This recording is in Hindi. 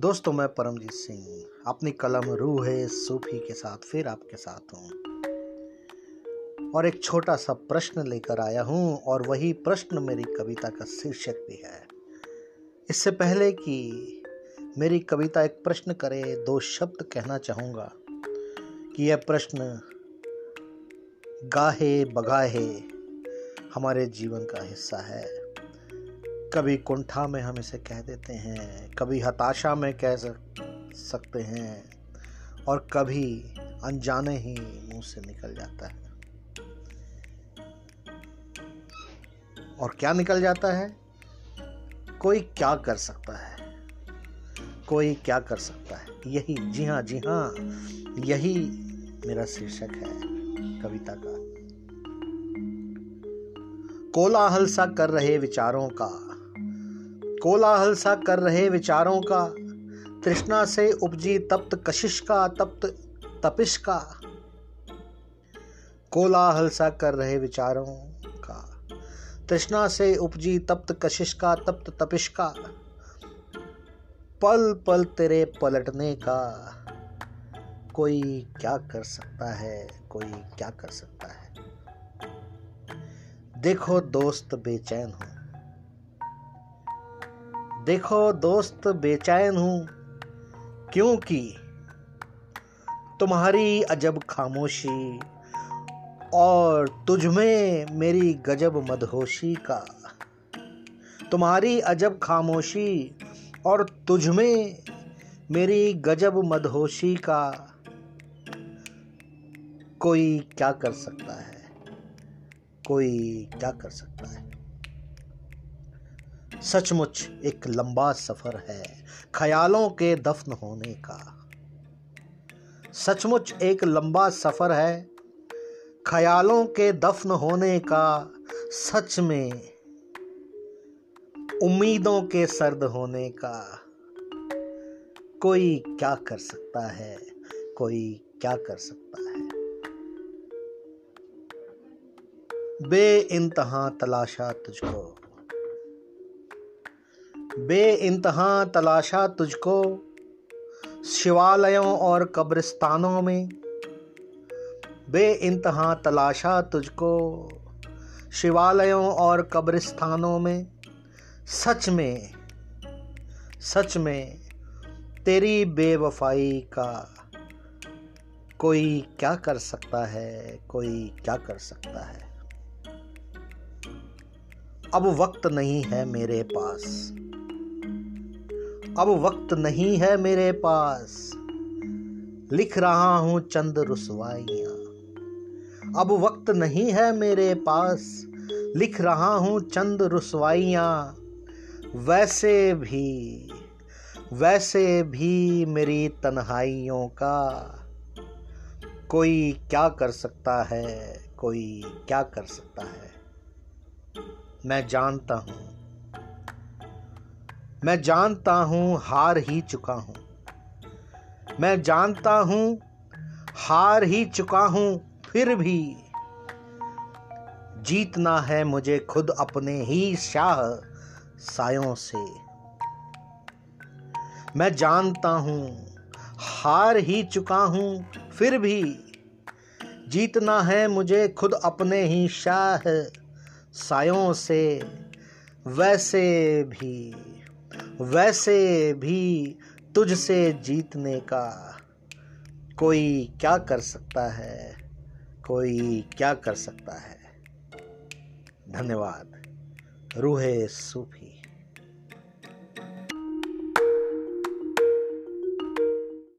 दोस्तों, मैं परमजीत सिंह, अपनी कलम रूह है सूफी के साथ फिर आपके साथ हूँ। और एक छोटा सा प्रश्न लेकर आया हूँ, और वही प्रश्न मेरी कविता का शीर्षक भी है। इससे पहले कि मेरी कविता एक प्रश्न करे, दो शब्द कहना चाहूँगा कि यह प्रश्न गाहे बगाहे हमारे जीवन का हिस्सा है। कभी कुंठा में हम इसे कह देते हैं, कभी हताशा में कह सकते हैं, और कभी अनजाने ही मुँह से निकल जाता है। और क्या निकल जाता है? कोई क्या कर सकता है? कोई क्या कर सकता है? यही, जी हाँ जी हाँ यही मेरा शीर्षक है कविता का। कोलाहल सा कर रहे विचारों का कोलाहल सा कर रहे विचारों का। तृष्णा से उपजी तप्त कशिश का, तप्त तपिश का। कोलाहल सा कर रहे विचारों का। तृष्णा से उपजी तप्त कशिश का, तप्त तपिश का। पल पल तेरे पलटने का। कोई क्या कर सकता है, कोई क्या कर सकता है। देखो दोस्त बेचैन हूँ। देखो दोस्त, बेचैन हूँ। क्योंकि तुम्हारी अजब खामोशी और तुझमें मेरी गजब मदहोशी का, तुम्हारी अजब खामोशी और तुझमें मेरी गजब मदहोशी का कोई क्या कर सकता है? कोई क्या कर सकता है? सचमुच एक लंबा सफ़र है ख्यालों के दफन होने का। सचमुच एक लंबा सफ़र है ख्यालों के दफन होने का। सच में उम्मीदों के सर्द होने का। कोई क्या कर सकता है, कोई क्या कर सकता है। बे इंतहा तलाशा तुझको। बे इंतहा तलाशा तुझको, शिवालयों और कब्रिस्तानों में। बे इंतहा तलाशा तुझको, शिवालयों और कब्रिस्तानों में। सच में सच में, तेरी बेवफाई का कोई क्या कर सकता है, कोई क्या कर सकता है? अब वक्त नहीं है मेरे पास। अब वक्त नहीं है मेरे पास। लिख रहा हूँ चंद रुसवाइयाँ। अब वक्त नहीं है मेरे पास। लिख रहा हूँ चंद रुसवाइयाँ। वैसे भी वैसे भी मेरी तन्हाइयों का। कोई क्या कर सकता है, कोई क्या कर सकता है। मैं जानता हूँ मैं जानता हूँ, हार ही चुका हूँ। मैं जानता हूँ, हार ही चुका हूँ, फिर भी जीतना है मुझे खुद अपने ही शाह सायों से। मैं जानता हूँ, हार ही चुका हूँ, फिर भी जीतना है मुझे खुद अपने ही शाह सायों से, वैसे भी। वैसे भी तुझसे जीतने का कोई क्या कर सकता है? कोई क्या कर सकता है? धन्यवाद। रूहे सूफी।